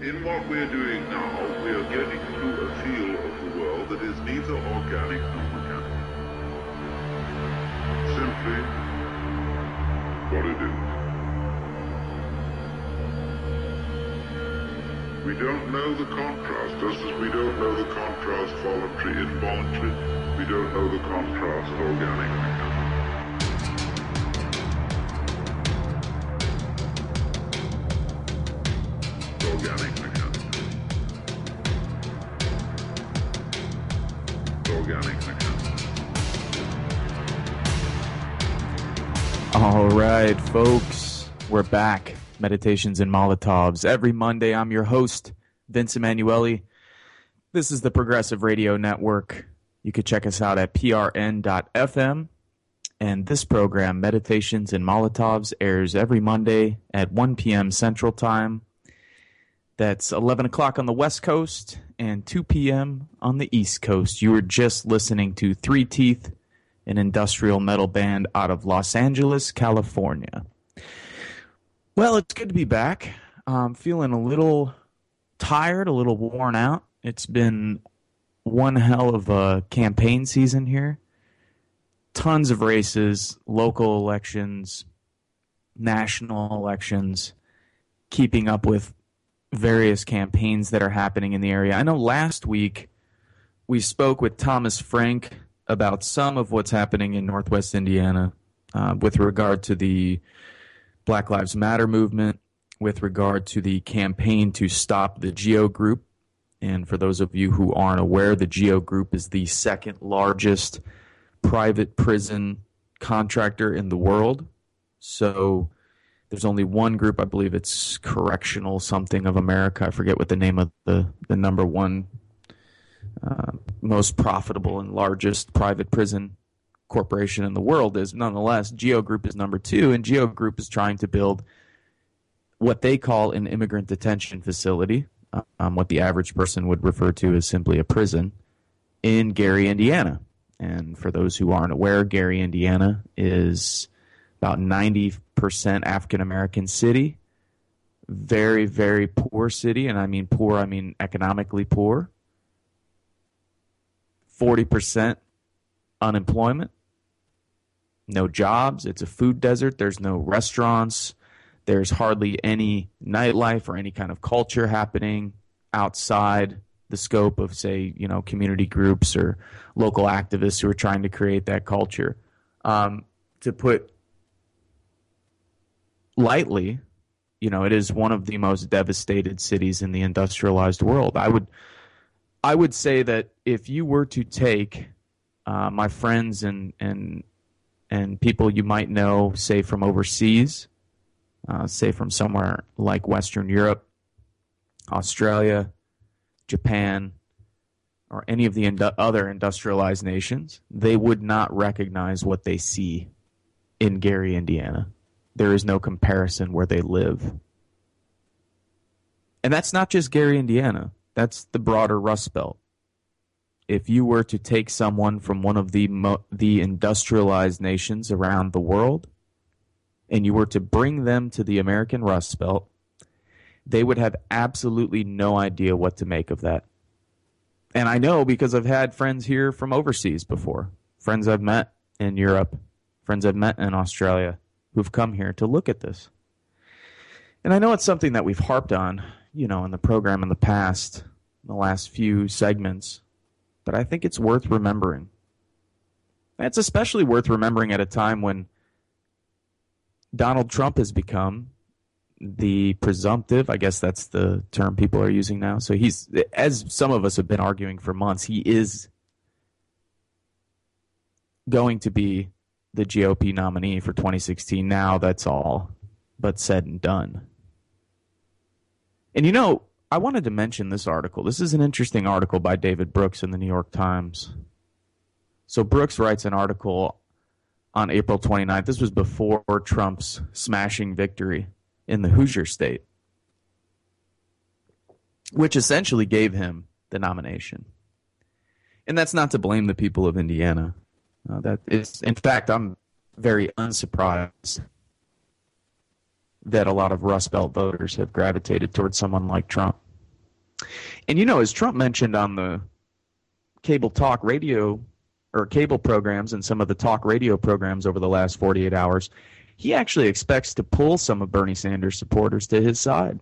In what we're doing now, we are getting to a feel of the world that is neither organic nor mechanical. Simply what it is. We don't know the contrast, just as we don't know the contrast voluntary, involuntary. We don't know the contrast organic, folks, we're back. Meditations and Molotovs. Every Monday, I'm your host, Vince Emanuele. This is the Progressive Radio Network. You could check us out at prn.fm. And this program, Meditations and Molotovs, airs every Monday at 1 p.m. Central Time. That's 11 o'clock on the West Coast and 2 p.m. on the East Coast. You were just listening to Three Teeth, an industrial metal band out of Los Angeles, California. Well, it's good to be back. I'm feeling a little tired, a little worn out. It's been one hell of a campaign season here. Tons of races, local elections, national elections, keeping up with various campaigns that are happening in the area. I know last week we spoke with Thomas Frank about some of what's happening in Northwest Indiana uh, with regard to the Black Lives Matter movement, with regard to the campaign to stop the Geo Group. And for those of you who aren't aware, the Geo Group is the second largest private prison contractor in the world. So there's only one group, I believe it's Correctional Something of America. I forget what the name of the, the number one uh, most profitable and largest private prison corporation in the world is. Nonetheless, Geo Group is number two, and Geo Group is trying to build what they call an immigrant detention facility, um, what the average person would refer to as simply a prison, in Gary, Indiana. And for those who aren't aware, Gary, Indiana is about 90% African American city. Very, very poor city. And I mean poor, I mean economically poor. 40% unemployment. No jobs. It's a food desert. There's no restaurants. There's hardly any nightlife or any kind of culture happening outside the scope of, say, you know, community groups or local activists who are trying to create that culture. Um, to put lightly, you know, it is one of the most devastated cities in the industrialized world. I would, I would say that if you were to take uh, my friends and and and people you might know, say from overseas, uh, say from somewhere like Western Europe, Australia, Japan, or any of the other industrialized nations, they would not recognize what they see in Gary, Indiana. There is no comparison where they live. And that's not just Gary, Indiana. That's the broader Rust Belt. If you were to take someone from one of the mo- the industrialized nations around the world and you were to bring them to the American Rust Belt, they would have absolutely no idea what to make of that. And I know because I've had friends here from overseas before, friends I've met in Europe, friends I've met in Australia who've come here to look at this. And I know it's something that we've harped on, you know, in the program in the past, in the last few segments, but I think it's worth remembering. It's especially worth remembering at a time when Donald Trump has become the presumptive, I guess that's the term people are using now. So he's, as some of us have been arguing for months, he is going to be the GOP nominee for 2016. Now that's all but said and done. And you know, I wanted to mention this article. This is an interesting article by David Brooks in the New York Times. So Brooks writes an article on April 29th. This was before Trump's smashing victory in the Hoosier state, which essentially gave him the nomination. And that's not to blame the people of Indiana. Uh, that is, in fact, I'm very unsurprised that a lot of Rust Belt voters have gravitated towards someone like Trump. And you know, as Trump mentioned on the cable talk radio or cable programs and some of the talk radio programs over the last 48 hours, he actually expects to pull some of Bernie Sanders supporters to his side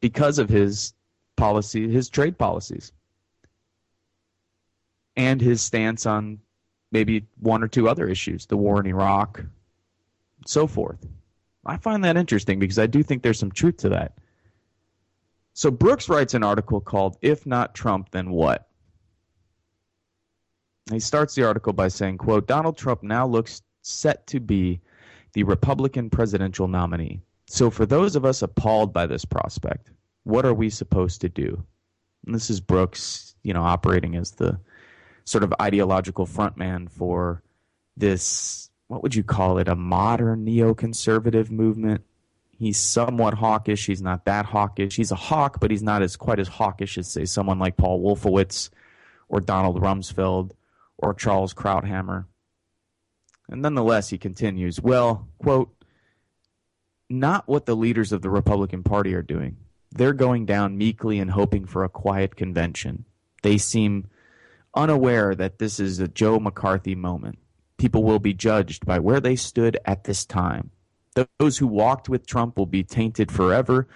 because of his policy, his trade policies, and his stance on maybe one or two other issues, the war in Iraq, so forth. I find that interesting because I do think there's some truth to that. So Brooks writes an article called If Not Trump, Then What? He starts the article by saying, quote, Donald Trump now looks set to be the Republican presidential nominee. So for those of us appalled by this prospect, what are we supposed to do? And this is Brooks, you know, operating as the sort of ideological frontman for this what would you call it, a modern neoconservative movement. He's somewhat hawkish. He's not that hawkish. He's a hawk, but he's not as quite as hawkish as say someone like Paul Wolfowitz or Donald Rumsfeld or Charles Krauthammer. And nonetheless, he continues, well, quote, not what the leaders of the Republican Party are doing. They're going down meekly and hoping for a quiet convention. They seem unaware that this is a Joe McCarthy moment. People will be judged by where they stood at this time. Those who walked with Trump will be tainted forever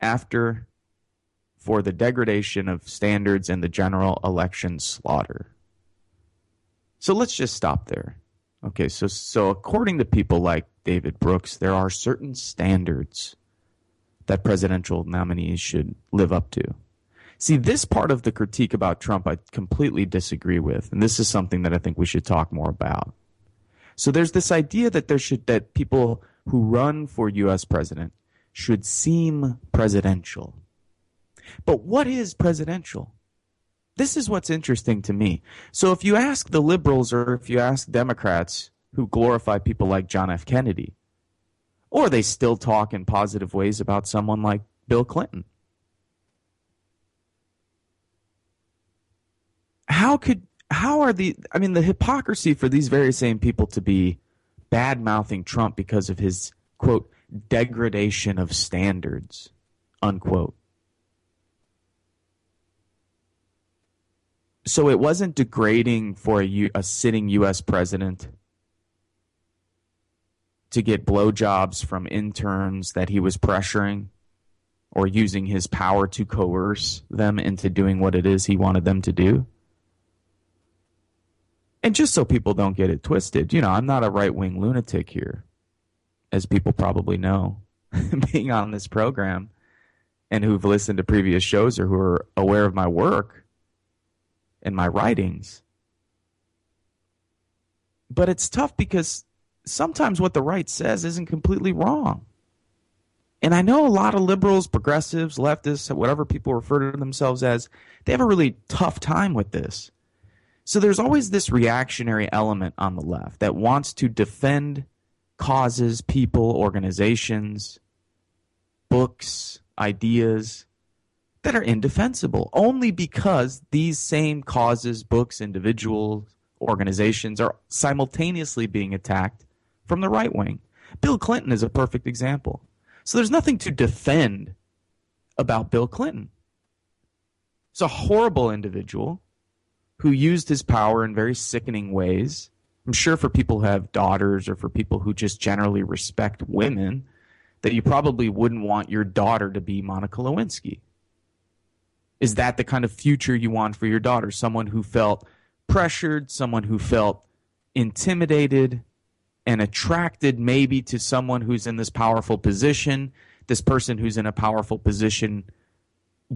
after for the degradation of standards and the general election slaughter. So let's just stop there. Okay, so so according to people like David Brooks, there are certain standards that presidential nominees should live up to. See, this part of the critique about Trump I completely disagree with, and this is something that I think we should talk more about. So there's this idea that there should that people who run for US president should seem presidential. But what is presidential? This is what's interesting to me. So if you ask the liberals or if you ask Democrats who glorify people like John F. Kennedy, or they still talk in positive ways about someone like Bill Clinton. How could how are the I mean the hypocrisy for these very same people to be bad mouthing Trump because of his quote degradation of standards unquote so it wasn't degrading for a, sitting U.S. president to get blowjobs from interns that he was pressuring or using his power to coerce them into doing what it is he wanted them to do. And just so people don't get it twisted, you know, I'm not a right wing lunatic here, as people probably know, being on this program and who've listened to previous shows or who are aware of my work and my writings. But it's tough because sometimes what the right says isn't completely wrong. And I know a lot of liberals, progressives, leftists, whatever people refer to themselves as, they have a really tough time with this. So there's always this reactionary element on the left that wants to defend causes, people, organizations, books, ideas that are indefensible only because these same causes, books, individuals, organizations are simultaneously being attacked from the right wing. Bill Clinton is a perfect example. So there's nothing to defend about Bill Clinton. He's a horrible individual who used his power in very sickening ways. I'm sure for people who have daughters or for people who just generally respect women, that you probably wouldn't want your daughter to be Monica Lewinsky. Is that the kind of future you want for your daughter? Someone who felt pressured, someone who felt intimidated and attracted maybe to someone who's in this powerful position. This person who's in a powerful position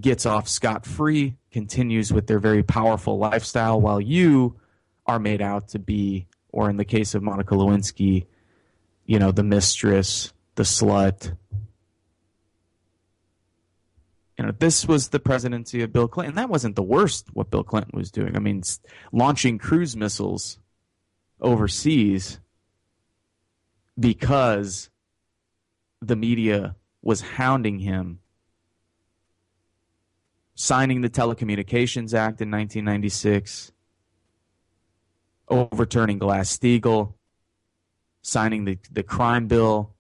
gets off scot free, continues with their very powerful lifestyle, while you are made out to be, or in the case of Monica Lewinsky, you know, the mistress, the slut, you know, this was the presidency of Bill Clinton. That wasn't the worst what Bill Clinton was doing. I mean, launching cruise missiles overseas because the media was hounding him. Signing the Telecommunications Act in 1996, overturning Glass Steagall, signing the, the crime bill,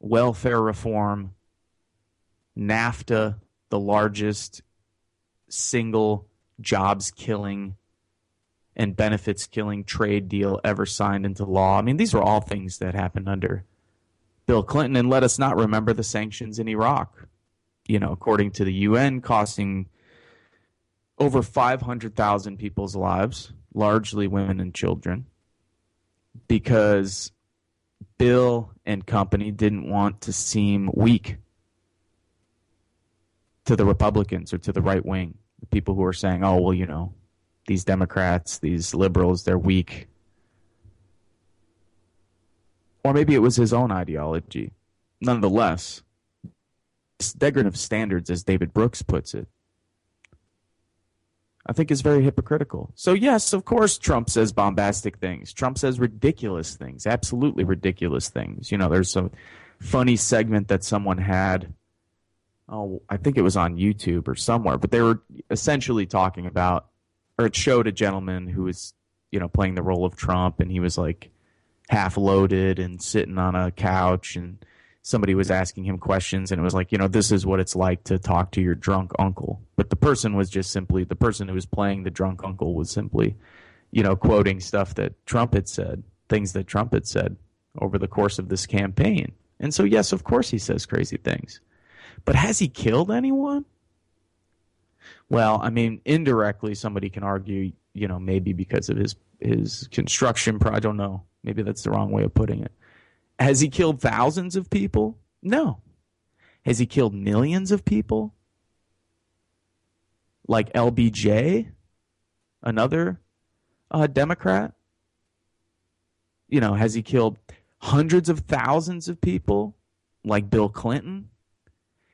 welfare reform, NAFTA, the largest single jobs killing and benefits killing trade deal ever signed into law. I mean, these were all things that happened under Bill Clinton. And let us not remember the sanctions in Iraq, you know, according to the UN, costing over 500,000 people's lives, largely women and children, because Bill and company didn't want to seem weak to the Republicans or to the right wing, the people who are saying, oh, well, you know, these Democrats, these liberals, they're weak. Or maybe it was his own ideology. Nonetheless, degradative standards, as David Brooks puts it, I think is very hypocritical. So, yes, of course, Trump says bombastic things. Trump says ridiculous things, absolutely ridiculous things. You know, there's a funny segment that someone had. Oh, I think it was on YouTube or somewhere, but they were essentially talking about or it showed a gentleman who was, you know, playing the role of Trump, and he was like half loaded and sitting on a couch, and somebody was asking him questions, and it was like, you know, this is what it's like to talk to your drunk uncle. But the person was just simply the person who was playing the drunk uncle was simply, you know, quoting stuff that Trump had said, things that Trump had said over the course of this campaign. And so, yes, of course, he says crazy things. But has he killed anyone? Well, I mean, indirectly, somebody can argue, you know, maybe because of his his construction. Pro- I don't know. Maybe that's the wrong way of putting it. Has he killed thousands of people? No. Has he killed millions of people? Like LBJ, another uh, Democrat? You know, has he killed hundreds of thousands of people like Bill Clinton?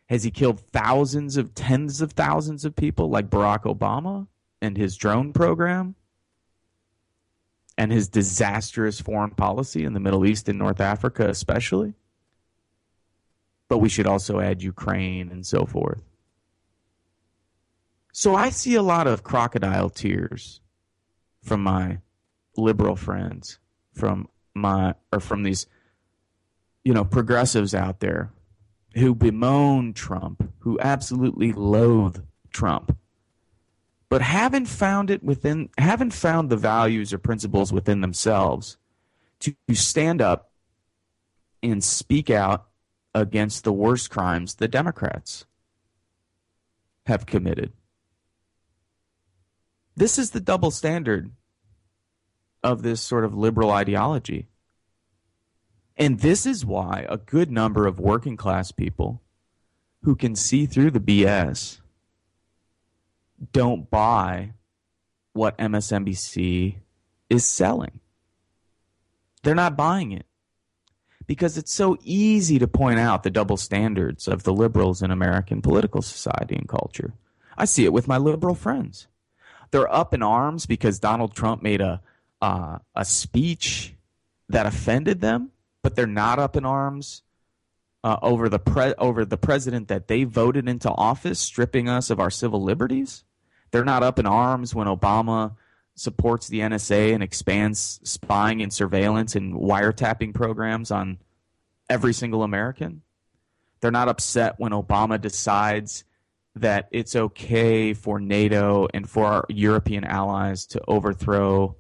Has he killed thousands of tens of thousands of people like Barack Obama and his drone program? And his disastrous foreign policy in the Middle East and North Africa, especially? But we should also add Ukraine and so forth. So I see a lot of crocodile tears from my liberal friends, from my or from these you know progressives out there who bemoan Trump, who absolutely loathe Trump, but haven't found it within, haven't found the values or principles within themselves to stand up and speak out against the worst crimes the Democrats have committed. This is the double standard of this sort of liberal ideology. And this is why a good number of working class people who can see through the BS don't buy what MSNBC is selling. They're not buying it because it's so easy to point out the double standards of the liberals in American political society and culture. I see it with my liberal friends. They're up in arms because Donald Trump made a uh, a speech that offended them but they're not up in arms uh, over the pre- over the president that they voted into office, stripping us of our civil liberties. They're not up in arms when Obama supports the NSA and expands spying and surveillance and wiretapping programs on every single American. They're not upset when Obama decides that it's okay for NATO and for our European allies to overthrow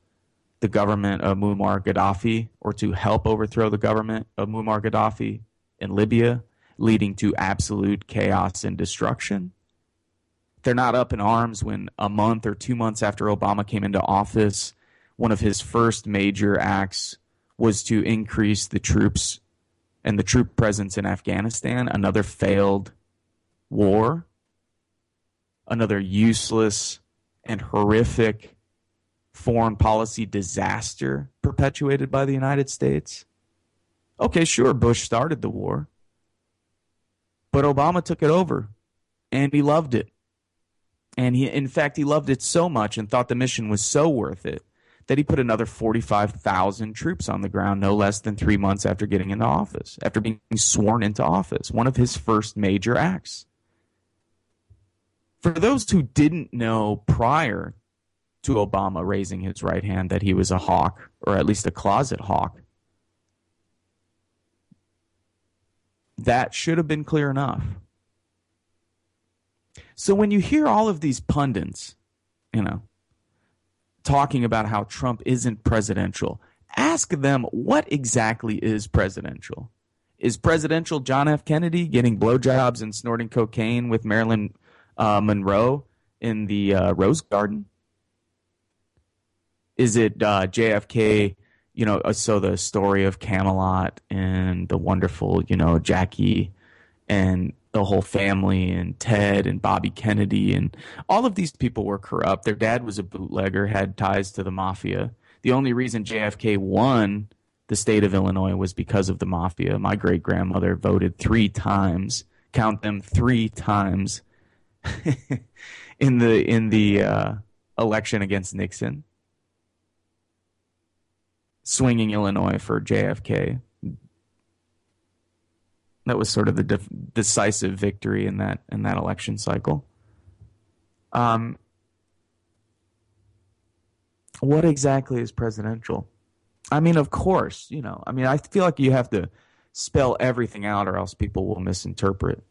the government of Muammar Gaddafi or to help overthrow the government of Muammar Gaddafi in Libya, leading to absolute chaos and destruction. They're not up in arms when a month or two months after Obama came into office, one of his first major acts was to increase the troops and the troop presence in Afghanistan, another failed war, another useless and horrific foreign policy disaster perpetuated by the United States? Okay, sure, Bush started the war, but Obama took it over and he loved it. And he, in fact, he loved it so much and thought the mission was so worth it that he put another 45,000 troops on the ground no less than three months after getting into office, after being sworn into office, one of his first major acts. For those who didn't know prior to Obama raising his right hand that he was a hawk, or at least a closet hawk. That should have been clear enough. So when you hear all of these pundits, you know, talking about how Trump isn't presidential, ask them what exactly is presidential. Is presidential John F. Kennedy getting blowjobs and snorting cocaine with Marilyn uh, Monroe in the uh, Rose Garden? Is it uh, JFK? You know, uh, so the story of Camelot and the wonderful, you know, Jackie and the whole family and Ted and Bobby Kennedy and all of these people were corrupt. Their dad was a bootlegger, had ties to the mafia. The only reason JFK won the state of Illinois was because of the mafia. My great grandmother voted three times, count them three times, in the in the uh, election against Nixon, swinging Illinois for JFK that was sort of the def- decisive victory in that in that election cycle. Um, what exactly is presidential? I mean, of course, you know. I mean, I feel like you have to spell everything out, or else people will misinterpret,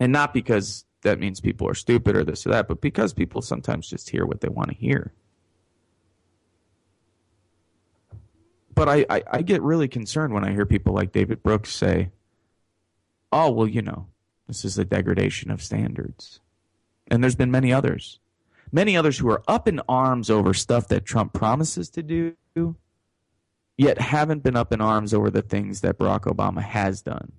and not because that means people are stupid or this or that, but because people sometimes just hear what they want to hear. But I, I, I get really concerned when I hear people like David Brooks say, oh, well, you know, this is a degradation of standards. And there's been many others. Many others who are up in arms over stuff that Trump promises to do, yet haven't been up in arms over the things that Barack Obama has done.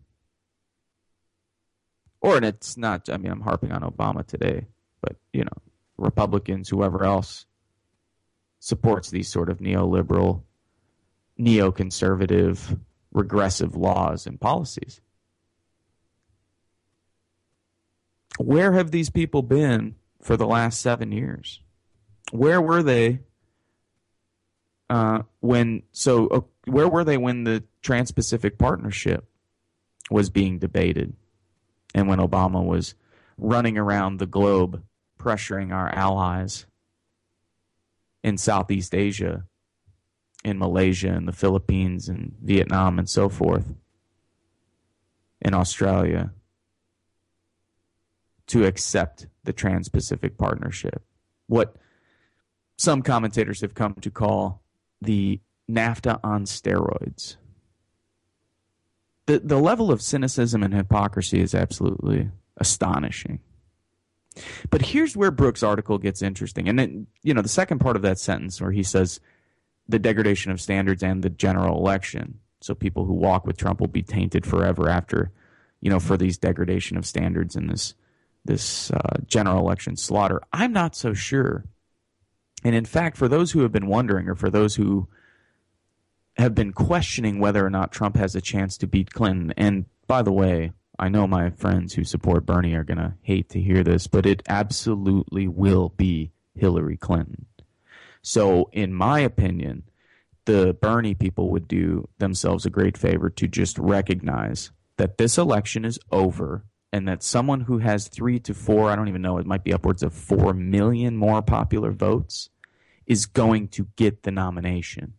Or, and it's not, I mean, I'm harping on Obama today, but, you know, Republicans, whoever else supports these sort of neoliberal, neoconservative, regressive laws and policies. Where have these people been for the last seven years? Where were they uh, when? So, uh, where were they when the Trans-Pacific Partnership was being debated, and when Obama was running around the globe pressuring our allies in Southeast Asia, in Malaysia, and the Philippines, and Vietnam, and so forth, in Australia? To accept the Trans Pacific Partnership. What some commentators have come to call the NAFTA on steroids. The, the level of cynicism and hypocrisy is absolutely astonishing. But here's where Brooks' article gets interesting. And, then, you know, the second part of that sentence where he says the degradation of standards and the general election. So people who walk with Trump will be tainted forever after, you know, for these degradation of standards and this this uh, general election slaughter? I'm not so sure. And in fact, for those who have been wondering, or for those who have been questioning whether or not Trump has a chance to beat Clinton, and by the way, I know my friends who support Bernie are going to hate to hear this, but it absolutely will be Hillary Clinton. So, in my opinion, the Bernie people would do themselves a great favor to just recognize that this election is over and that someone who has three to four, I don't even know, it might be upwards of four million more popular votes, is going to get the nomination.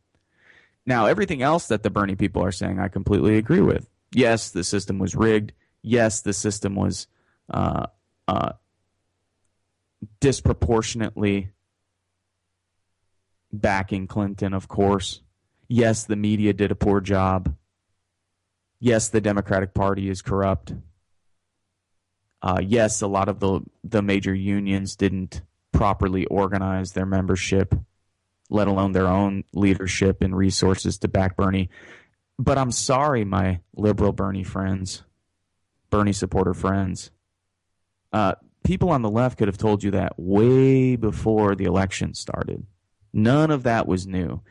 Now, everything else that the Bernie people are saying, I completely agree with. Yes, the system was rigged. Yes, the system was uh, uh, disproportionately backing Clinton, of course. Yes, the media did a poor job. Yes, the Democratic Party is corrupt. Uh, yes, a lot of the the major unions didn't properly organize their membership, let alone their own leadership and resources to back Bernie. But I'm sorry, my liberal Bernie friends, Bernie supporter friends. Uh, people on the left could have told you that way before the election started. None of that was new.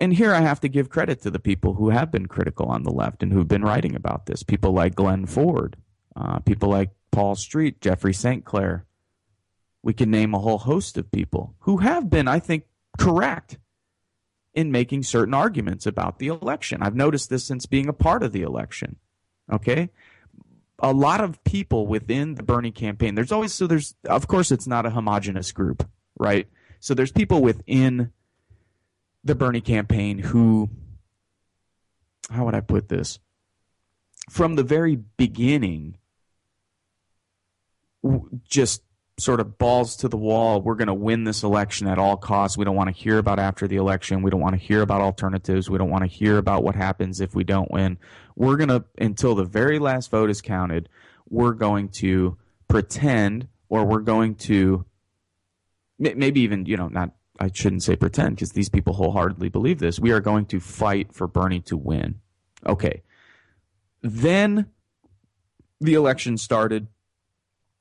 And here I have to give credit to the people who have been critical on the left and who've been writing about this. People like Glen Ford, uh, people like Paul Street, Jeffrey St. Clair. We can name a whole host of people who have been, I think, correct in making certain arguments about the election. I've noticed this since being a part of the election. Okay? A lot of people within the Bernie campaign, there's always, so there's, of course, it's not a homogenous group, right? So there's people within the Bernie campaign who, how would I put this? From the very beginning, just sort of balls to the wall. We're going to win this election at all costs. We don't want to hear about after the election. We don't want to hear about alternatives. We don't want to hear about what happens if we don't win. We're going to, until the very last vote is counted, we're going to pretend or we're going to maybe even, you know, not, I shouldn't say pretend because these people wholeheartedly believe this. We are going to fight for Bernie to win. Okay. Then the election started,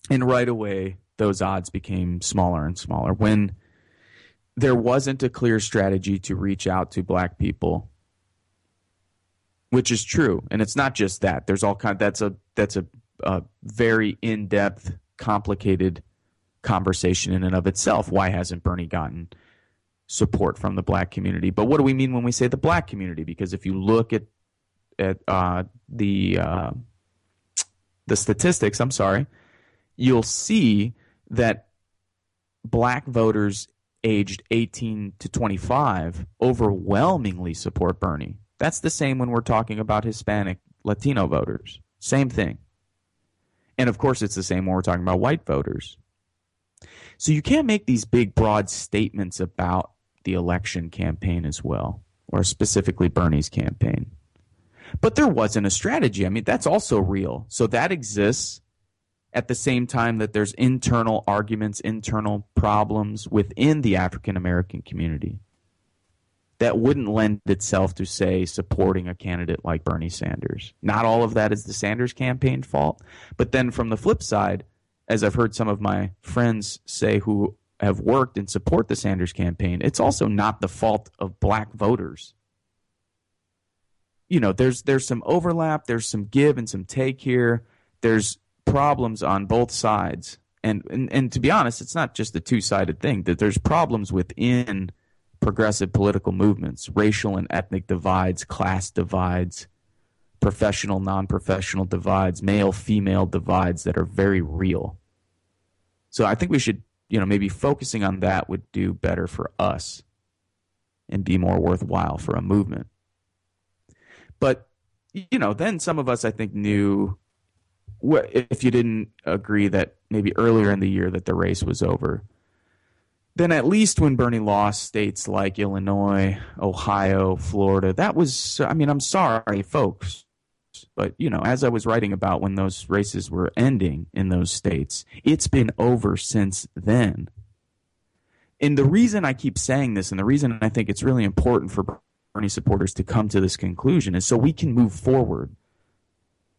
and right away, those odds became smaller and smaller. When there wasn't a clear strategy to reach out to black people, which is true, and it's not just that. There's all kind. That's a that's a, a very in depth, complicated conversation in and of itself. Why hasn't Bernie gotten support from the black community? But what do we mean when we say the black community? Because if you look at at uh, the uh, the statistics, I'm sorry, you'll see that black voters aged 18 to 25 overwhelmingly support Bernie. That's the same when we're talking about Hispanic, Latino voters. Same thing. And of course, it's the same when we're talking about white voters. So you can't make these big, broad statements about the election campaign as well, or specifically Bernie's campaign. But there wasn't a strategy. I mean, that's also real. So that exists at the same time that there's internal arguments, internal problems within the African American community that wouldn't lend itself to, say, supporting a candidate like Bernie Sanders. Not all of that is the Sanders campaign fault. But then from the flip side, as I've heard some of my friends say who have worked and support the Sanders campaign, it's also not the fault of black voters. You know, there's there's some overlap, there's some give and some take here. There's problems on both sides. And, and and to be honest, it's not just a two-sided thing. That there's problems within progressive political movements, racial and ethnic divides, class divides, professional non-professional divides, male-female divides that are very real. So I think we should, you know, maybe focusing on that would do better for us and be more worthwhile for a movement. But you know, then some of us I think knew if you didn't agree that maybe earlier in the year that the race was over, then at least when Bernie lost states like Illinois, Ohio, Florida, that was, I mean, I'm sorry, folks. But, you know, as I was writing about when those races were ending in those states, it's been over since then. And the reason I keep saying this and the reason I think it's really important for Bernie supporters to come to this conclusion is so we can move forward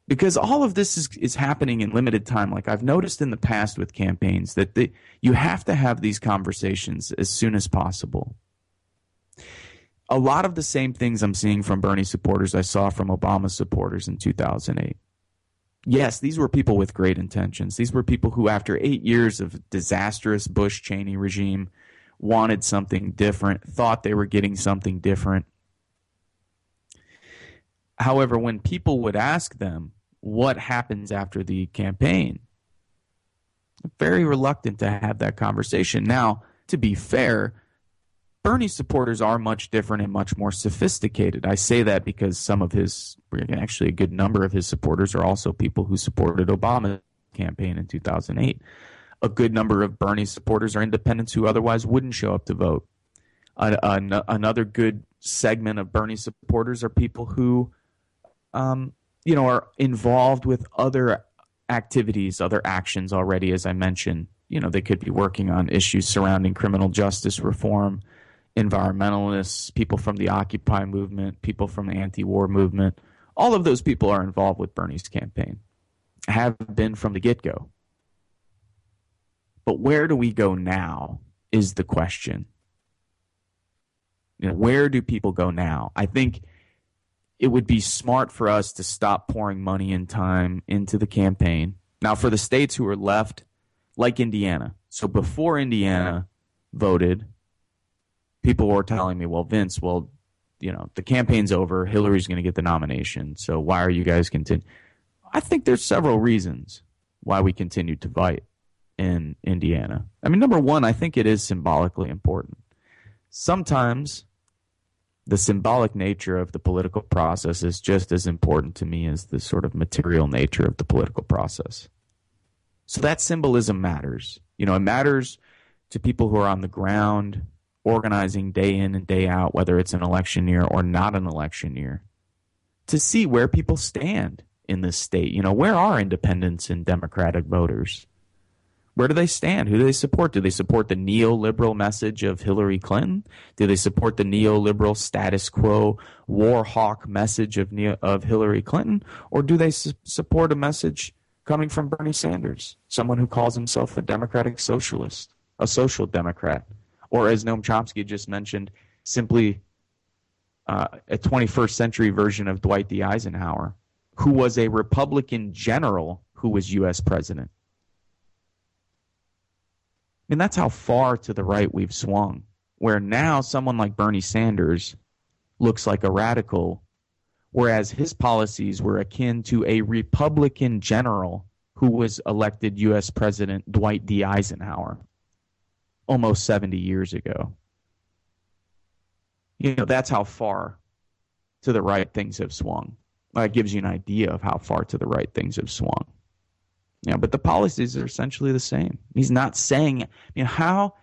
because all of this is, is happening in limited time. Like I've noticed in the past with campaigns that you have to have these conversations as soon as possible. A lot of the same things I'm seeing from Bernie supporters I saw from Obama supporters in 2008. Yes, these were people with great intentions. These were people who, after eight years of disastrous Bush Cheney regime, wanted something different, thought they were getting something different. However, when people would ask them what happens after the campaign, very reluctant to have that conversation. Now, to be fair, Bernie supporters are much different and much more sophisticated. I say that because some of his, actually, a good number of his supporters are also people who supported Obama's campaign in 2008. A good number of Bernie supporters are independents who otherwise wouldn't show up to vote. another good segment of Bernie supporters are people who um, you know, are involved with other activities, other actions already, as I mentioned. You know, they could be working on issues surrounding criminal justice reform, environmentalists, people from the Occupy movement, people from the anti war movement. All of those people are involved with Bernie's campaign, have been from the get go. But where do we go now is the question. You know, where do people go now? I think it would be smart for us to stop pouring money and time into the campaign. Now, for the states who are left, like Indiana. So before Indiana voted, people were telling me, well, Vince, well, you know, the campaign's over. Hillary's going to get the nomination. So why are you guys continuing? I think there's several reasons why we continue to fight in Indiana. I mean, number one, I think it is symbolically important. Sometimes the symbolic nature of the political process is just as important to me as the sort of material nature of the political process. So that symbolism matters. You know, it matters to people who are on the ground organizing day in and day out, whether it's an election year or not an election year, to see where people stand in this state. You know, where are independents and Democratic voters? Where do they stand? Who do they support? Do they support the neoliberal message of Hillary Clinton? Do they support the neoliberal status quo war hawk message of of Hillary Clinton, or do they su- support a message coming from Bernie Sanders, someone who calls himself a democratic socialist, a social democrat, or as Noam Chomsky just mentioned, simply uh, a 21st century version of Dwight D. Eisenhower, who was a Republican general who was U.S. president. I mean, that's how far to the right we've swung. Where now someone like Bernie Sanders looks like a radical, whereas his policies were akin to a Republican general who was elected U.S. President Dwight D. Eisenhower almost 70 years ago. You know, that's how far to the right things have swung. That gives you an idea of how far to the right things have swung. Yeah, but the policies are essentially the same. He's not saying, you know, how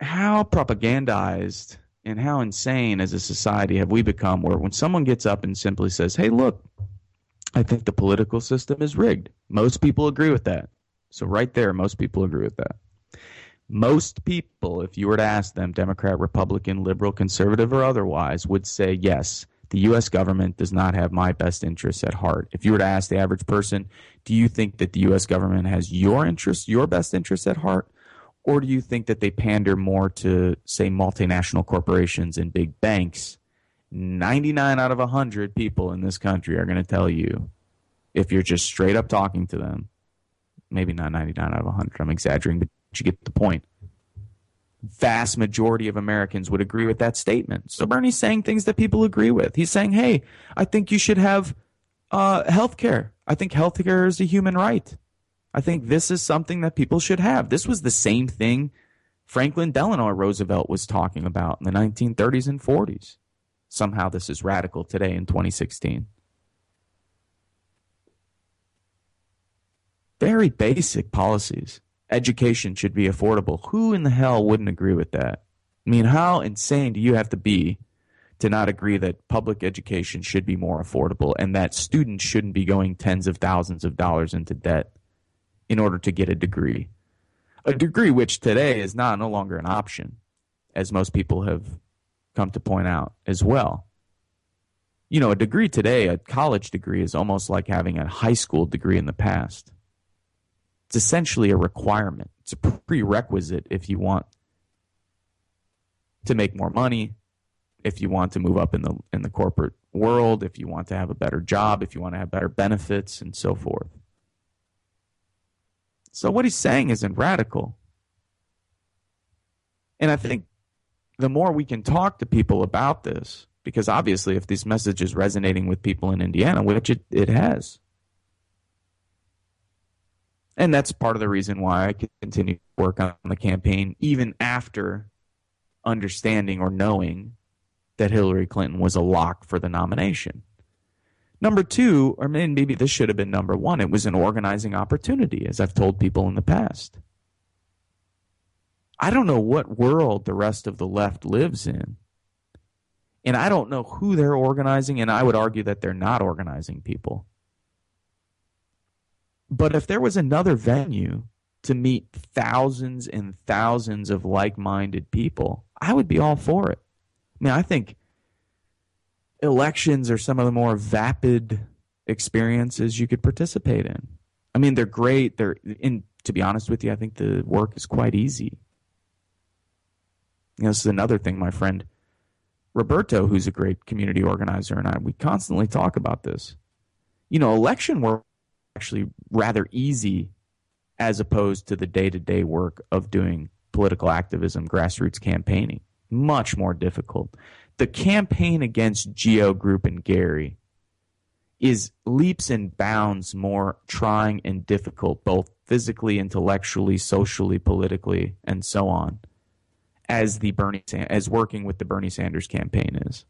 how propagandized and how insane as a society have we become where when someone gets up and simply says, "Hey, look, I think the political system is rigged." Most people agree with that. So right there, most people agree with that. Most people, if you were to ask them, Democrat, Republican, liberal, conservative, or otherwise, would say yes the U.S. government does not have my best interests at heart. If you were to ask the average person, do you think that the U.S. government has your interests, your best interests at heart? Or do you think that they pander more to, say, multinational corporations and big banks? 99 out of 100 people in this country are going to tell you, if you're just straight up talking to them, maybe not 99 out of 100, I'm exaggerating, but you get the point vast majority of Americans would agree with that statement. So Bernie's saying things that people agree with. He's saying, hey, I think you should have uh, health care. I think health care is a human right. I think this is something that people should have. This was the same thing Franklin Delano Roosevelt was talking about in the 1930s and 40s. Somehow this is radical today in 2016. Very basic policies education should be affordable. Who in the hell wouldn't agree with that? I mean, how insane do you have to be to not agree that public education should be more affordable and that students shouldn't be going tens of thousands of dollars into debt in order to get a degree? A degree which today is not no longer an option, as most people have come to point out as well. You know, a degree today, a college degree, is almost like having a high school degree in the past. It's essentially a requirement. It's a prerequisite if you want to make more money, if you want to move up in the in the corporate world, if you want to have a better job, if you want to have better benefits and so forth. So what he's saying isn't radical. And I think the more we can talk to people about this, because obviously if this message is resonating with people in Indiana, which it, it has, and that's part of the reason why I continue to work on the campaign, even after understanding or knowing that Hillary Clinton was a lock for the nomination. Number two, or maybe this should have been number one, it was an organizing opportunity, as I've told people in the past. I don't know what world the rest of the left lives in. And I don't know who they're organizing, and I would argue that they're not organizing people. But if there was another venue to meet thousands and thousands of like minded people, I would be all for it. I mean, I think elections are some of the more vapid experiences you could participate in. I mean, they're great. They're in to be honest with you, I think the work is quite easy. You know, this is another thing my friend Roberto, who's a great community organizer, and I we constantly talk about this. You know, election work actually rather easy as opposed to the day to day work of doing political activism, grassroots campaigning. Much more difficult. The campaign against Geo Group and Gary is leaps and bounds more trying and difficult, both physically, intellectually, socially, politically, and so on, as the Bernie as working with the Bernie Sanders campaign is.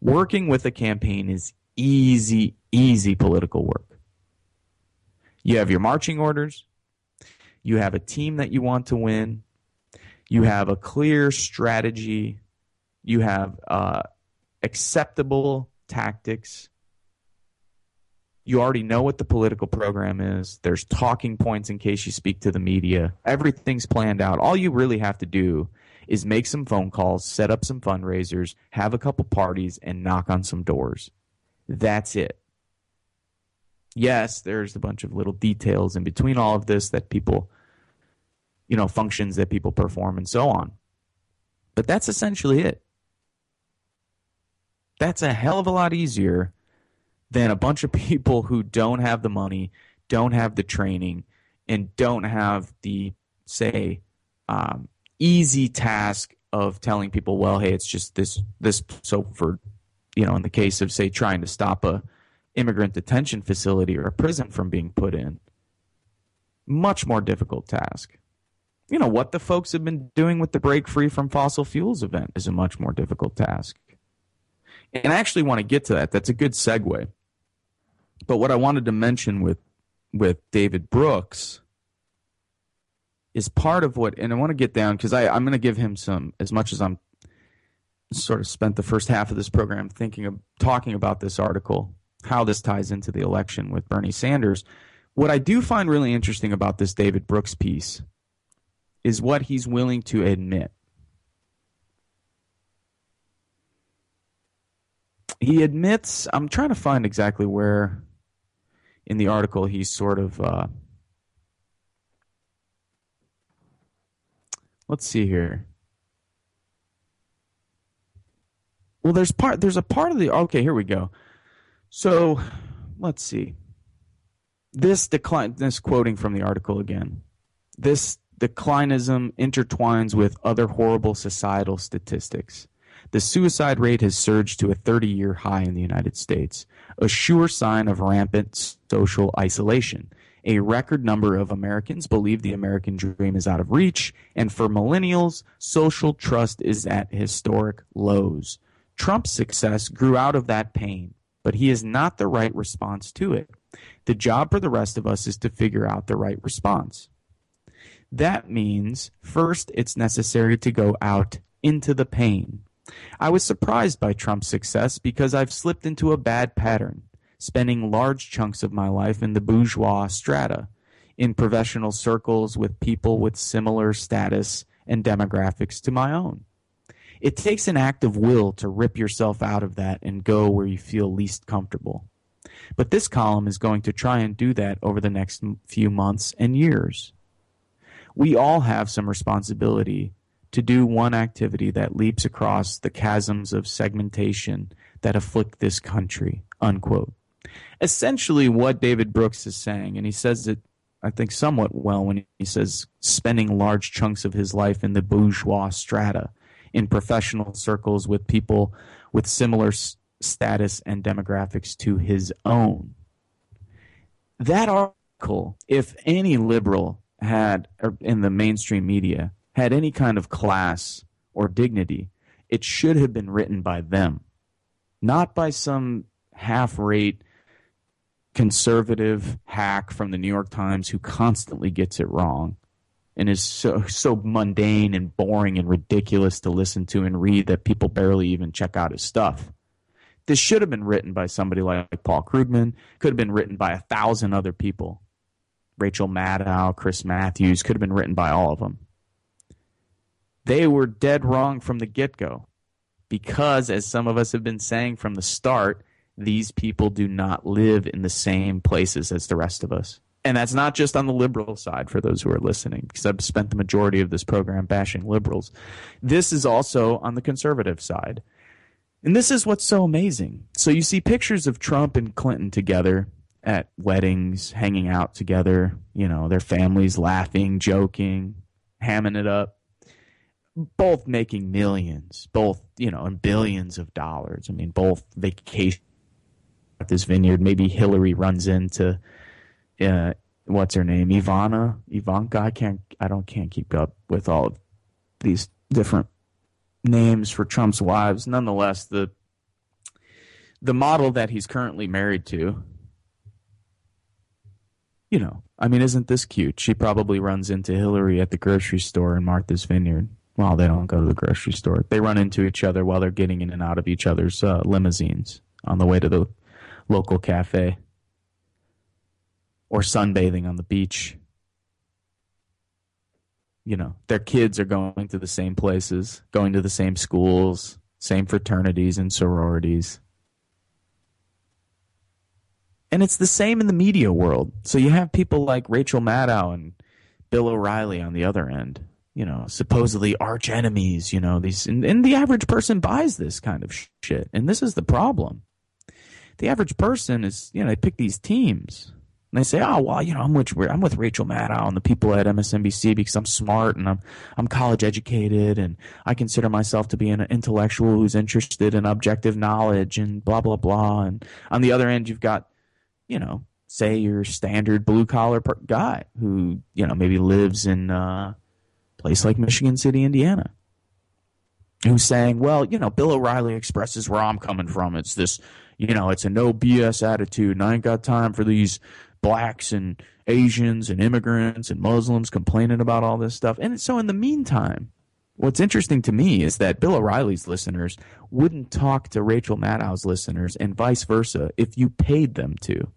Working with a campaign is easy, easy political work You have your marching orders. You have a team that you want to win. You have a clear strategy. You have uh, acceptable tactics. You already know what the political program is. There's talking points in case you speak to the media. Everything's planned out. All you really have to do is make some phone calls, set up some fundraisers, have a couple parties, and knock on some doors. That's it. Yes, there's a bunch of little details in between all of this that people, you know, functions that people perform and so on. But that's essentially it. That's a hell of a lot easier than a bunch of people who don't have the money, don't have the training, and don't have the, say, um, easy task of telling people, well, hey, it's just this this so for you know, in the case of say trying to stop a immigrant detention facility or a prison from being put in, much more difficult task. You know, what the folks have been doing with the break free from fossil fuels event is a much more difficult task. And I actually want to get to that. That's a good segue. But what I wanted to mention with with David Brooks is part of what, and I want to get down because I'm going to give him some, as much as I'm sort of spent the first half of this program thinking of talking about this article, how this ties into the election with Bernie Sanders. What I do find really interesting about this David Brooks piece is what he's willing to admit. He admits, I'm trying to find exactly where in the article he's sort of. Uh, let's see here. Well, there's part there's a part of the okay, here we go. So, let's see. This decline this quoting from the article again. This declinism intertwines with other horrible societal statistics. The suicide rate has surged to a 30 year high in the United States, a sure sign of rampant social isolation. A record number of Americans believe the American dream is out of reach, and for millennials, social trust is at historic lows. Trump's success grew out of that pain, but he is not the right response to it. The job for the rest of us is to figure out the right response. That means, first, it's necessary to go out into the pain. I was surprised by Trump's success because I've slipped into a bad pattern spending large chunks of my life in the bourgeois strata, in professional circles with people with similar status and demographics to my own. It takes an act of will to rip yourself out of that and go where you feel least comfortable. But this column is going to try and do that over the next few months and years. We all have some responsibility to do one activity that leaps across the chasms of segmentation that afflict this country. Unquote essentially what David Brooks is saying, and he says it, I think, somewhat well when he says spending large chunks of his life in the bourgeois strata, in professional circles with people with similar s- status and demographics to his own. That article, if any liberal had, er, in the mainstream media, had any kind of class or dignity, it should have been written by them, not by some half rate conservative hack from the New York Times who constantly gets it wrong and is so so mundane and boring and ridiculous to listen to and read that people barely even check out his stuff. This should have been written by somebody like Paul Krugman, could have been written by a thousand other people. Rachel Maddow, Chris Matthews, could have been written by all of them. They were dead wrong from the get go because, as some of us have been saying from the start, these people do not live in the same places as the rest of us. And that's not just on the liberal side for those who are listening, because I've spent the majority of this program bashing liberals. This is also on the conservative side. And this is what's so amazing. So you see pictures of Trump and Clinton together at weddings, hanging out together, you know, their families laughing, joking, hamming it up. Both making millions, both, you know, and billions of dollars. I mean, both vacation at this vineyard. Maybe Hillary runs into uh, what's her name, Ivana, Ivanka. I can't, I don't, can't keep up with all of these different names for Trump's wives. Nonetheless, the the model that he's currently married to you know, I mean, isn't this cute? She probably runs into Hillary at the grocery store in Martha's Vineyard. Well, they don't go to the grocery store. They run into each other while they're getting in and out of each other's uh, limousines on the way to the local cafe or sunbathing on the beach. You know, their kids are going to the same places, going to the same schools, same fraternities and sororities. And it's the same in the media world. So you have people like Rachel Maddow and Bill O'Reilly on the other end, you know, supposedly arch enemies, you know, these, and, and the average person buys this kind of shit. And this is the problem. The average person is, you know, they pick these teams and they say, "Oh, well, you know, I'm with I'm with Rachel Maddow and the people at MSNBC because I'm smart and I'm I'm college educated and I consider myself to be an intellectual who's interested in objective knowledge and blah blah blah." And on the other end, you've got you know, say your standard blue collar guy who, you know, maybe lives in a place like Michigan City, Indiana, who's saying, well, you know, Bill O'Reilly expresses where I'm coming from. It's this, you know, it's a no BS attitude, and I ain't got time for these blacks and Asians and immigrants and Muslims complaining about all this stuff. And so in the meantime, what's interesting to me is that Bill O'Reilly's listeners wouldn't talk to Rachel Maddow's listeners and vice versa if you paid them to.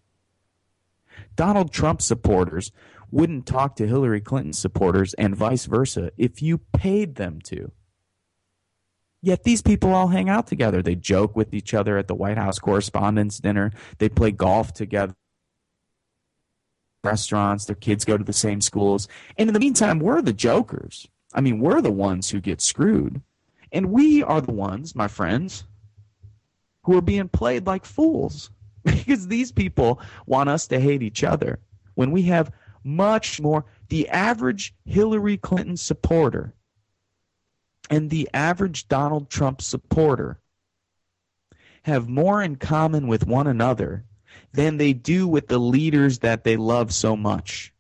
Donald Trump supporters wouldn't talk to Hillary Clinton supporters and vice versa if you paid them to. Yet these people all hang out together. They joke with each other at the White House Correspondents' Dinner. They play golf together. Restaurants, their kids go to the same schools. And in the meantime, we're the jokers. I mean, we're the ones who get screwed. And we are the ones, my friends, who are being played like fools. because these people want us to hate each other when we have much more. The average Hillary Clinton supporter and the average Donald Trump supporter have more in common with one another than they do with the leaders that they love so much.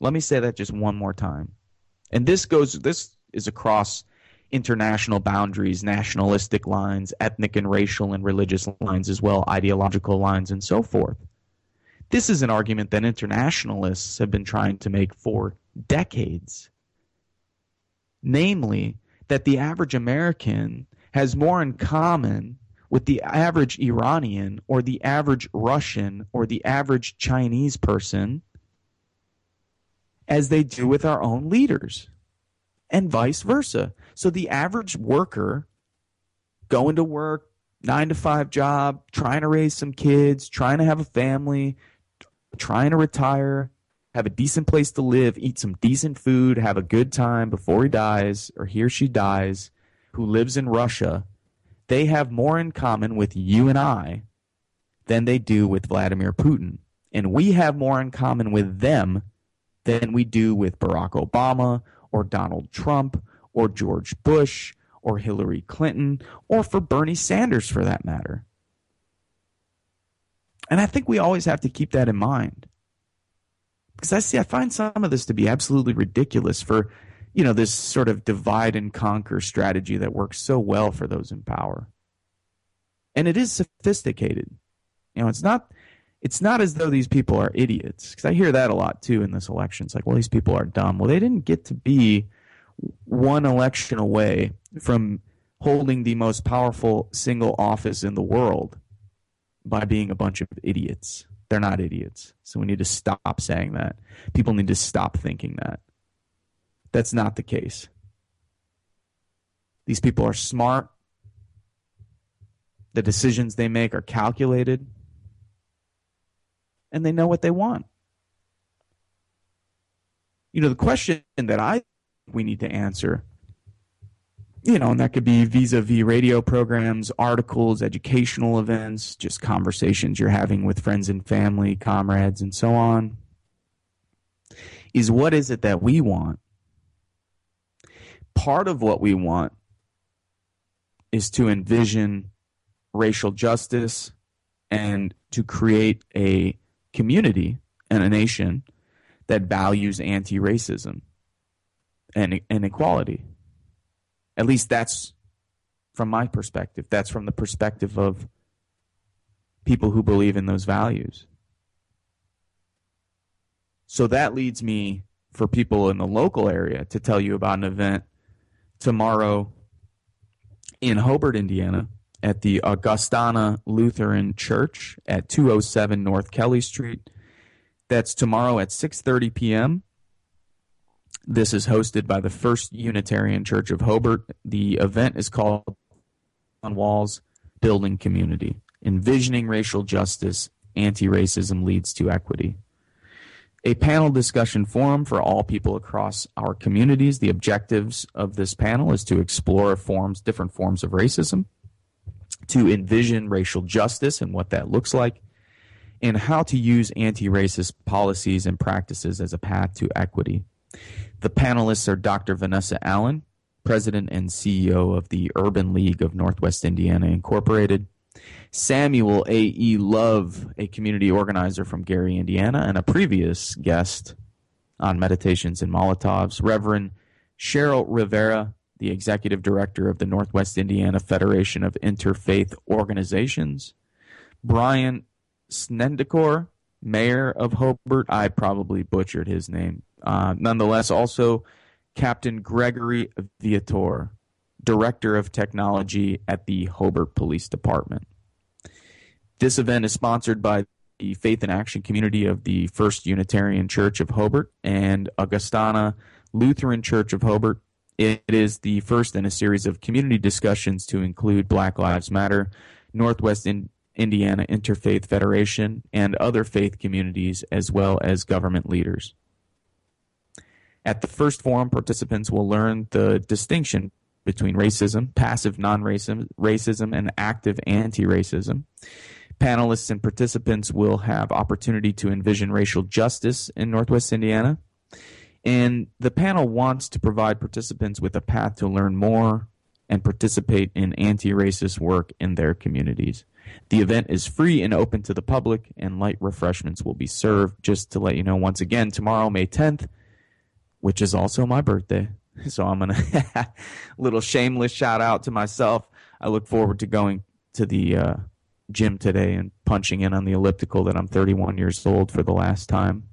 Let me say that just one more time. And this goes this is across international boundaries, nationalistic lines, ethnic and racial and religious lines as well, ideological lines, and so forth. This is an argument that internationalists have been trying to make for decades. Namely, that the average American has more in common with the average Iranian or the average Russian or the average Chinese person as they do with our own leaders, and vice versa. So the average worker going to work, nine to five job, trying to raise some kids, trying to have a family, trying to retire, have a decent place to live, eat some decent food, have a good time before he dies or he or she dies, who lives in Russia, they have more in common with you and I than they do with Vladimir Putin. And we have more in common with them than we do with Barack Obama or Donald Trump or George Bush or Hillary Clinton or for Bernie Sanders for that matter. And I think we always have to keep that in mind. Because I see I find some of this to be absolutely ridiculous for, you know, this sort of divide and conquer strategy that works so well for those in power. And it is sophisticated. You know, it's not it's not as though these people are idiots. Because I hear that a lot too in this election. It's like, well, these people are dumb. Well, they didn't get to be one election away from holding the most powerful single office in the world by being a bunch of idiots. They're not idiots. So we need to stop saying that. People need to stop thinking that. That's not the case. These people are smart. The decisions they make are calculated. And they know what they want. You know, the question that I we need to answer. You know, and that could be vis a vis radio programs, articles, educational events, just conversations you're having with friends and family, comrades, and so on. Is what is it that we want? Part of what we want is to envision racial justice and to create a community and a nation that values anti racism and, and equality. At least that's from my perspective. That's from the perspective of people who believe in those values. So that leads me for people in the local area to tell you about an event tomorrow in Hobart, Indiana, at the Augustana Lutheran Church at 207 North Kelly Street. That's tomorrow at 6:30 p.m. This is hosted by the First Unitarian Church of Hobart. The event is called On Walls Building Community. Envisioning Racial Justice, Anti-Racism Leads to Equity a panel discussion forum for all people across our communities. The objectives of this panel is to explore forms, different forms of racism, to envision racial justice and what that looks like, and how to use anti-racist policies and practices as a path to equity. The panelists are Dr. Vanessa Allen, President and CEO of the Urban League of Northwest Indiana Incorporated, Samuel A.E. Love, a community organizer from Gary, Indiana, and a previous guest on Meditations and Molotovs, Reverend Cheryl Rivera, the executive director of the Northwest Indiana Federation of Interfaith Organizations, Brian Snedecor, mayor of Hobart. I probably butchered his name. Uh, nonetheless, also Captain Gregory Viator, director of technology at the Hobart Police Department. This event is sponsored by the Faith and Action community of the First Unitarian Church of Hobart and Augustana Lutheran Church of Hobart. It is the first in a series of community discussions to include Black Lives Matter, Northwest in Indiana Interfaith Federation, and other faith communities, as well as government leaders. At the first forum, participants will learn the distinction between racism, passive non racism, and active anti racism. Panelists and participants will have opportunity to envision racial justice in Northwest Indiana. And the panel wants to provide participants with a path to learn more and participate in anti racist work in their communities. The event is free and open to the public, and light refreshments will be served. Just to let you know, once again, tomorrow, May 10th, which is also my birthday. So I'm going to, little shameless shout out to myself. I look forward to going to the uh, gym today and punching in on the elliptical that I'm 31 years old for the last time.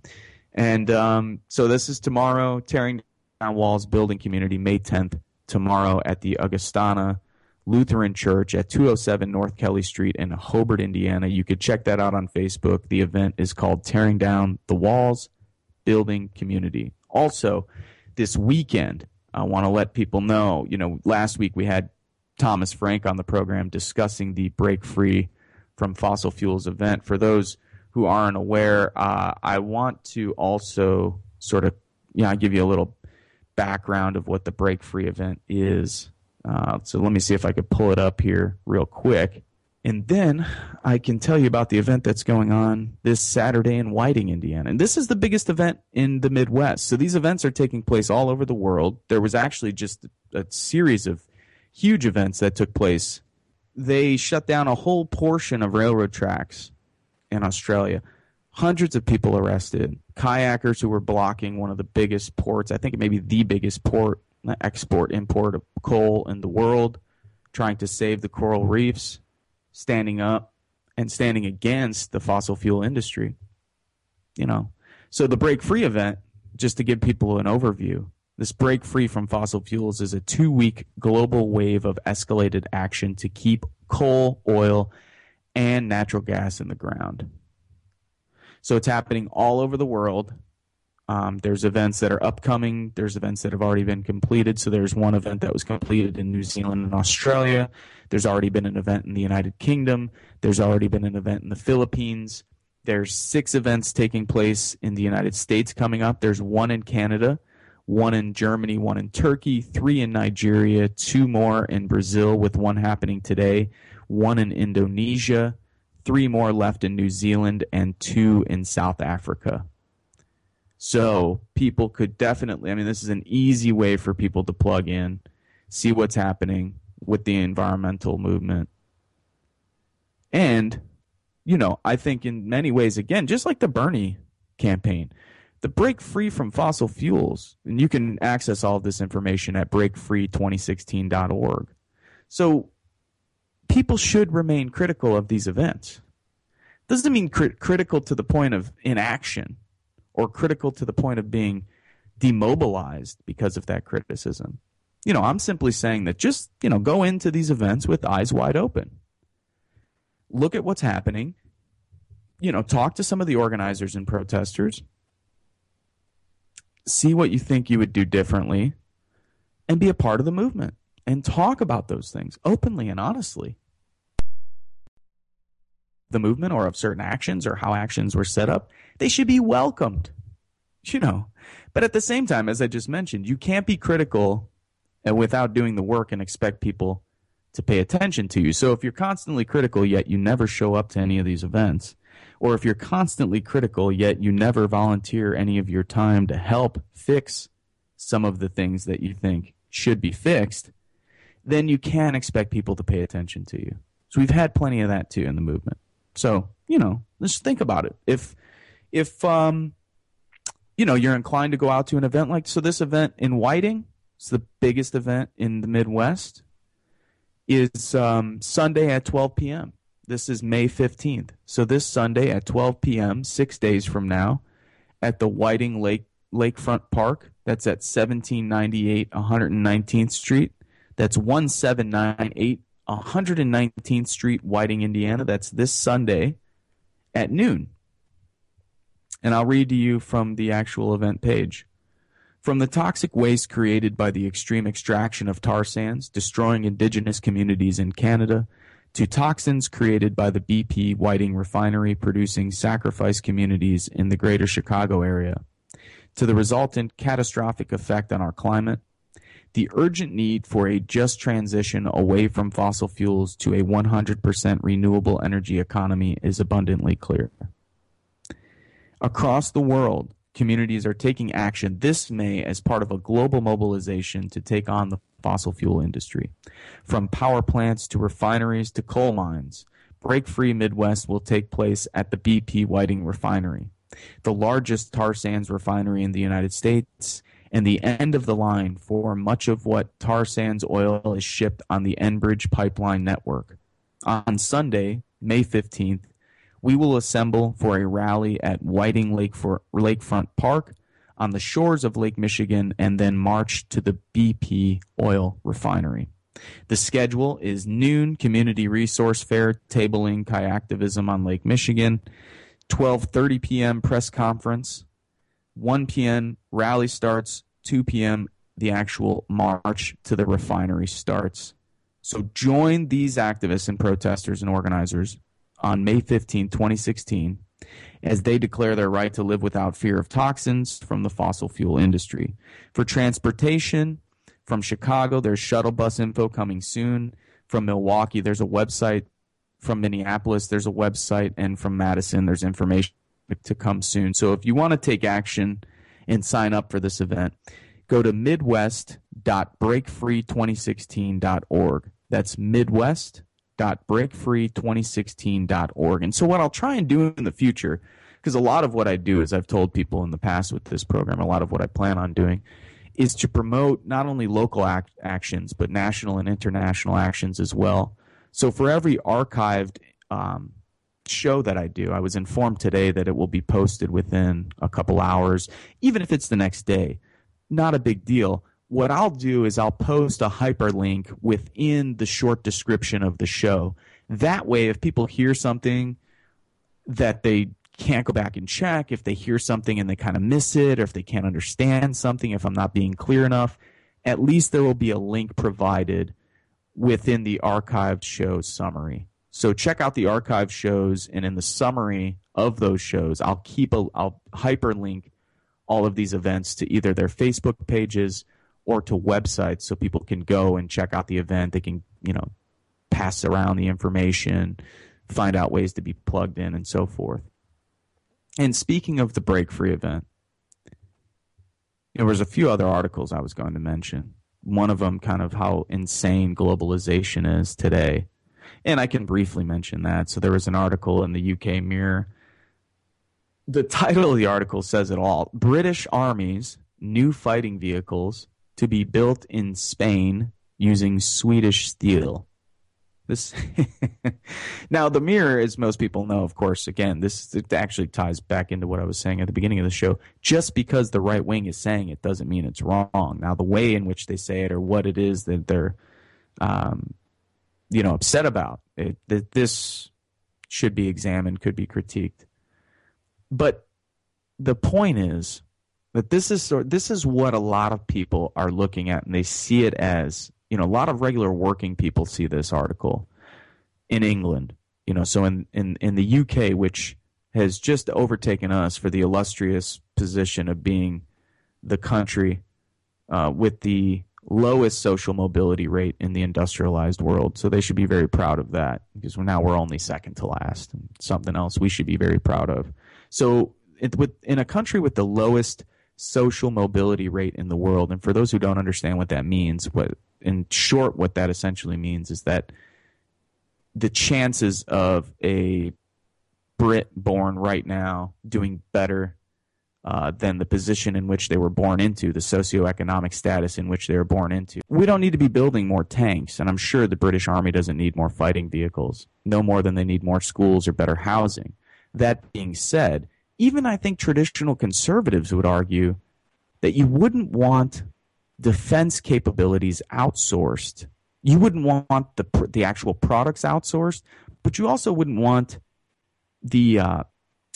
And um, so this is tomorrow, tearing down walls, building community, May 10th, tomorrow at the Augustana Lutheran Church at 207 North Kelly Street in Hobart, Indiana. You could check that out on Facebook. The event is called Tearing Down the Walls, Building Community. Also, this weekend, I want to let people know, you know, last week we had Thomas Frank on the program discussing the Break Free from fossil fuels event. For those who aren't aware, uh, I want to also sort of, you know, give you a little background of what the Break Free event is. Uh, so let me see if I could pull it up here real quick. And then I can tell you about the event that's going on this Saturday in Whiting, Indiana. And this is the biggest event in the Midwest. So these events are taking place all over the world. There was actually just a series of huge events that took place they shut down a whole portion of railroad tracks in Australia. Hundreds of people arrested. Kayakers who were blocking one of the biggest ports, I think it may be the biggest port, export, import of coal in the world, trying to save the coral reefs, standing up and standing against the fossil fuel industry. You know, so the Break Free event, just to give people an overview, this break free from fossil fuels is a two week global wave of escalated action to keep coal, oil, and natural gas in the ground. So it's happening all over the world. Um, there's events that are upcoming. There's events that have already been completed. So there's one event that was completed in New Zealand and Australia. There's already been an event in the United Kingdom. There's already been an event in the Philippines. There's six events taking place in the United States coming up. There's one in Canada one in Germany, one in Turkey, three in Nigeria, two more in Brazil, with one happening today, one in Indonesia, three more left in New Zealand, and two in South Africa. So people could definitely, I mean, this is an easy way for people to plug in, see what's happening with the environmental movement. And, you know, I think in many ways, again, just like the Bernie campaign, the break free from fossil fuels. And you can access all of this information at breakfree2016.org. So people should remain critical of these events. Doesn't mean crit- critical to the point of inaction or critical to the point of being demobilized because of that criticism. You know, I'm simply saying that just, you know, go into these events with eyes wide open. Look at what's happening. You know, talk to some of the organizers and protesters. See what you think you would do differently and be a part of the movement and talk about those things openly and honestly. The movement or of certain actions or how actions were set up, they should be welcomed. You know, but at the same time, as I just mentioned, you can't be critical and without doing the work and expect people to pay attention to you. So if you're constantly critical yet you never show up to any of these events, or if you're constantly critical yet you never volunteer any of your time to help fix some of the things that you think should be fixed, then you can expect people to pay attention to you. So we've had plenty of that too in the movement. So, you know, let's think about it. If if um you know, you're inclined to go out to an event like so this event in Whiting, it's the biggest event in the Midwest, is um, Sunday at 12 p.m. This is May 15th. So this Sunday at 12 p.m., six days from now, at the Whiting Lake Lakefront Park. That's at 1798 119th Street. That's 1798 119th Street, Whiting, Indiana. That's this Sunday at noon. And I'll read to you from the actual event page. From the toxic waste created by the extreme extraction of tar sands, destroying indigenous communities in Canada, to toxins created by the BP Whiting refinery producing sacrifice communities in the greater Chicago area, to the resultant catastrophic effect on our climate, the urgent need for a just transition away from fossil fuels to a 100% renewable energy economy is abundantly clear. Across the world, communities are taking action this May as part of a global mobilization to take on the fossil fuel industry. From power plants to refineries to coal mines, Break Free Midwest will take place at the BP Whiting Refinery, the largest tar sands refinery in the United States and the end of the line for much of what tar sands oil is shipped on the Enbridge pipeline network. On Sunday, May 15th, we will assemble for a rally at Whiting Lake for, Lakefront Park on the shores of Lake Michigan and then march to the BP oil refinery. The schedule is noon community resource fair tabling kayaktivism on Lake Michigan, 12:30 p.m. press conference, 1 p.m. rally starts, 2 p.m. the actual march to the refinery starts. So join these activists and protesters and organizers on May 15, 2016, as they declare their right to live without fear of toxins from the fossil fuel industry. For transportation, from Chicago, there's shuttle bus info coming soon. From Milwaukee, there's a website. From Minneapolis, there's a website. And from Madison, there's information to come soon. So if you want to take action and sign up for this event, go to midwest.breakfree2016.org. That's midwest www.breakfree2016.org. And so, what I'll try and do in the future, because a lot of what I do, as I've told people in the past with this program, a lot of what I plan on doing, is to promote not only local act- actions, but national and international actions as well. So, for every archived um, show that I do, I was informed today that it will be posted within a couple hours, even if it's the next day. Not a big deal what I'll do is I'll post a hyperlink within the short description of the show. That way, if people hear something that they can't go back and check, if they hear something and they kind of miss it, or if they can't understand something, if I'm not being clear enough, at least there will be a link provided within the archived show summary. So check out the archived shows, and in the summary of those shows, I'll keep a I'll hyperlink all of these events to either their Facebook pages or to websites so people can go and check out the event. They can, you know, pass around the information, find out ways to be plugged in, and so forth. And speaking of the Break Free event, there was a few other articles I was going to mention. One of them, kind of how insane globalization is today. And I can briefly mention that. So there was an article in the UK Mirror. The title of the article says it all British armies, new fighting vehicles, to be built in Spain using Swedish steel. This now the mirror, as most people know, of course. Again, this actually ties back into what I was saying at the beginning of the show. Just because the right wing is saying it doesn't mean it's wrong. Now, the way in which they say it or what it is that they're, um, you know, upset about it, that this should be examined, could be critiqued. But the point is that this is this is what a lot of people are looking at, and they see it as you know, a lot of regular working people see this article in England. You know, so in, in, in the UK, which has just overtaken us for the illustrious position of being the country uh, with the lowest social mobility rate in the industrialized world. So they should be very proud of that because now we're only second to last. Something else we should be very proud of. So it, with, in a country with the lowest social mobility rate in the world, and for those who don't understand what that means, what in short, what that essentially means is that the chances of a Brit born right now doing better uh, than the position in which they were born into, the socioeconomic status in which they were born into. We don't need to be building more tanks, and I'm sure the British Army doesn't need more fighting vehicles, no more than they need more schools or better housing. That being said, even I think traditional conservatives would argue that you wouldn't want defense capabilities outsourced. You wouldn't want the the actual products outsourced, but you also wouldn't want the uh,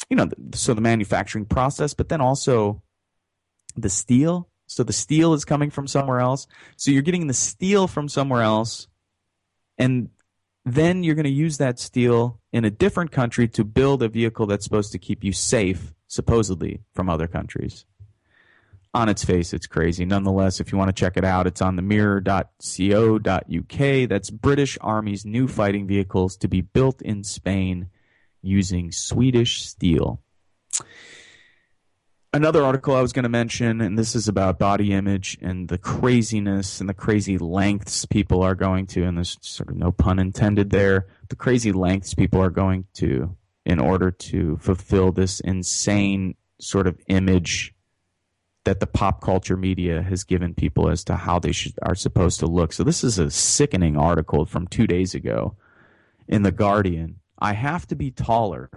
you know so the manufacturing process, but then also the steel. So the steel is coming from somewhere else. So you're getting the steel from somewhere else, and then you're going to use that steel in a different country to build a vehicle that's supposed to keep you safe, supposedly, from other countries on its face, it's crazy. Nonetheless, if you want to check it out, it's on the mirror.co.uk. That's British Army's new fighting vehicles to be built in Spain using Swedish steel. Another article I was going to mention, and this is about body image and the craziness and the crazy lengths people are going to, and there's sort of no pun intended there, the crazy lengths people are going to in order to fulfill this insane sort of image that the pop culture media has given people as to how they should, are supposed to look. So this is a sickening article from two days ago in the Guardian. I have to be taller.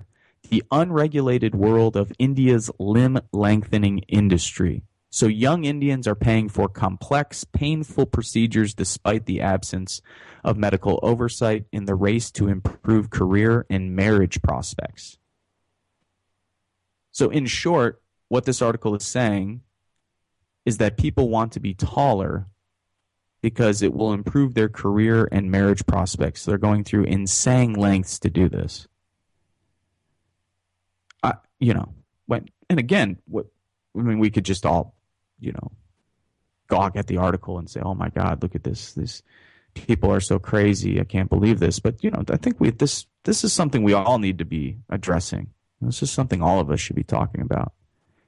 The unregulated world of India's limb lengthening industry. So young Indians are paying for complex, painful procedures despite the absence of medical oversight in the race to improve career and marriage prospects. So in short, what this article is saying is that people want to be taller because it will improve their career and marriage prospects. They're going through insane lengths to do this. You know, when and again, what I mean, we could just all, you know, gawk at the article and say, "Oh my God, look at this! This people are so crazy. I can't believe this." But you know, I think we this this is something we all need to be addressing. This is something all of us should be talking about.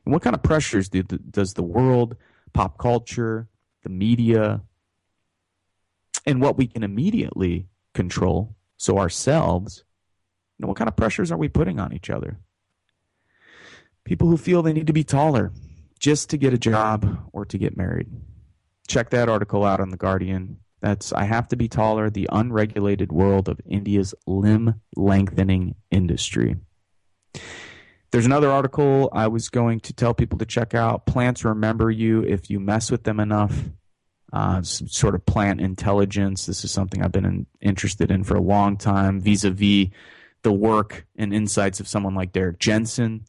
And what kind of pressures do, does the world, pop culture, the media, and what we can immediately control, so ourselves, you know, what kind of pressures are we putting on each other? People who feel they need to be taller just to get a job or to get married. Check that article out on The Guardian. That's I Have to Be Taller The Unregulated World of India's Limb Lengthening Industry. There's another article I was going to tell people to check out. Plants remember you if you mess with them enough. Uh, some sort of plant intelligence. This is something I've been in, interested in for a long time, vis-a-vis the work and insights of someone like Derrick Jensen.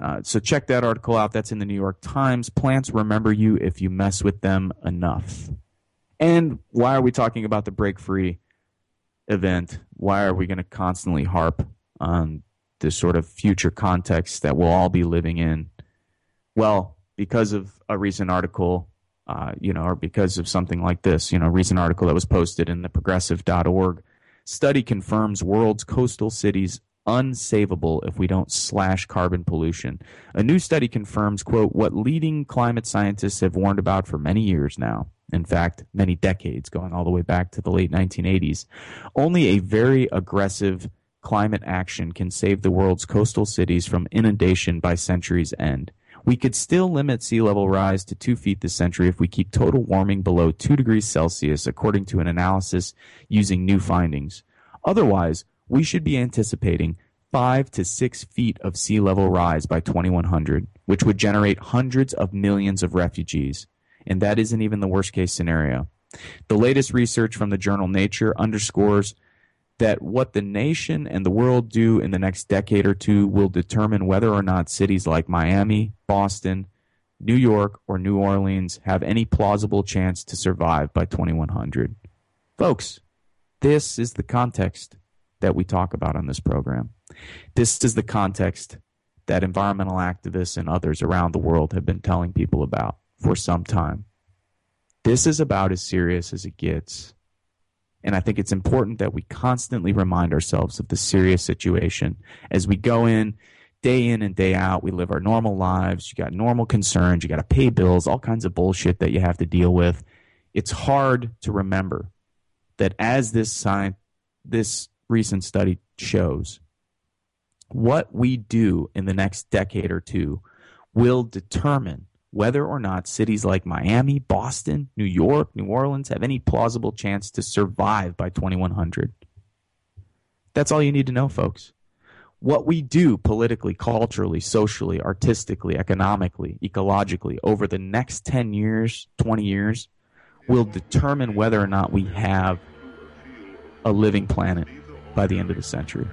Uh, so check that article out. That's in the New York Times. Plants remember you if you mess with them enough. And why are we talking about the Break Free event? Why are we going to constantly harp on the sort of future context that we'll all be living in? Well, because of a recent article, uh, you know, or because of something like this, you know, a recent article that was posted in the progressive.org study confirms world's coastal cities unsavable if we don't slash carbon pollution. A new study confirms, quote, what leading climate scientists have warned about for many years now. In fact, many decades, going all the way back to the late 1980s. Only a very aggressive climate action can save the world's coastal cities from inundation by century's end. We could still limit sea level rise to two feet this century if we keep total warming below two degrees Celsius, according to an analysis using new findings. Otherwise, we should be anticipating five to six feet of sea level rise by 2100, which would generate hundreds of millions of refugees. And that isn't even the worst case scenario. The latest research from the journal Nature underscores that what the nation and the world do in the next decade or two will determine whether or not cities like Miami, Boston, New York, or New Orleans have any plausible chance to survive by 2100. Folks, this is the context that we talk about on this program. This is the context that environmental activists and others around the world have been telling people about for some time. This is about as serious as it gets. And I think it's important that we constantly remind ourselves of the serious situation as we go in day in and day out. We live our normal lives. You got normal concerns. You got to pay bills, all kinds of bullshit that you have to deal with. It's hard to remember that as this science, this recent study shows, what we do in the next decade or two will determine whether or not cities like Miami, Boston, New York, New Orleans have any plausible chance to survive by 2100. That's all you need to know, folks. What we do politically, culturally, socially, artistically, economically, ecologically over the next 10 years, 20 years will determine whether or not we have a living planet by the end of the century.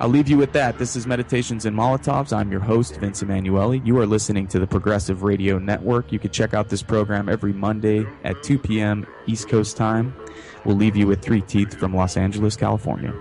I'll leave you with that. This is Meditations and Molotovs. I'm your host, Vince Emanuele. You are listening to the Progressive Radio Network. You can check out this program every Monday at 2 p.m. East Coast time. We'll leave you with Three Teeth from Los Angeles, California.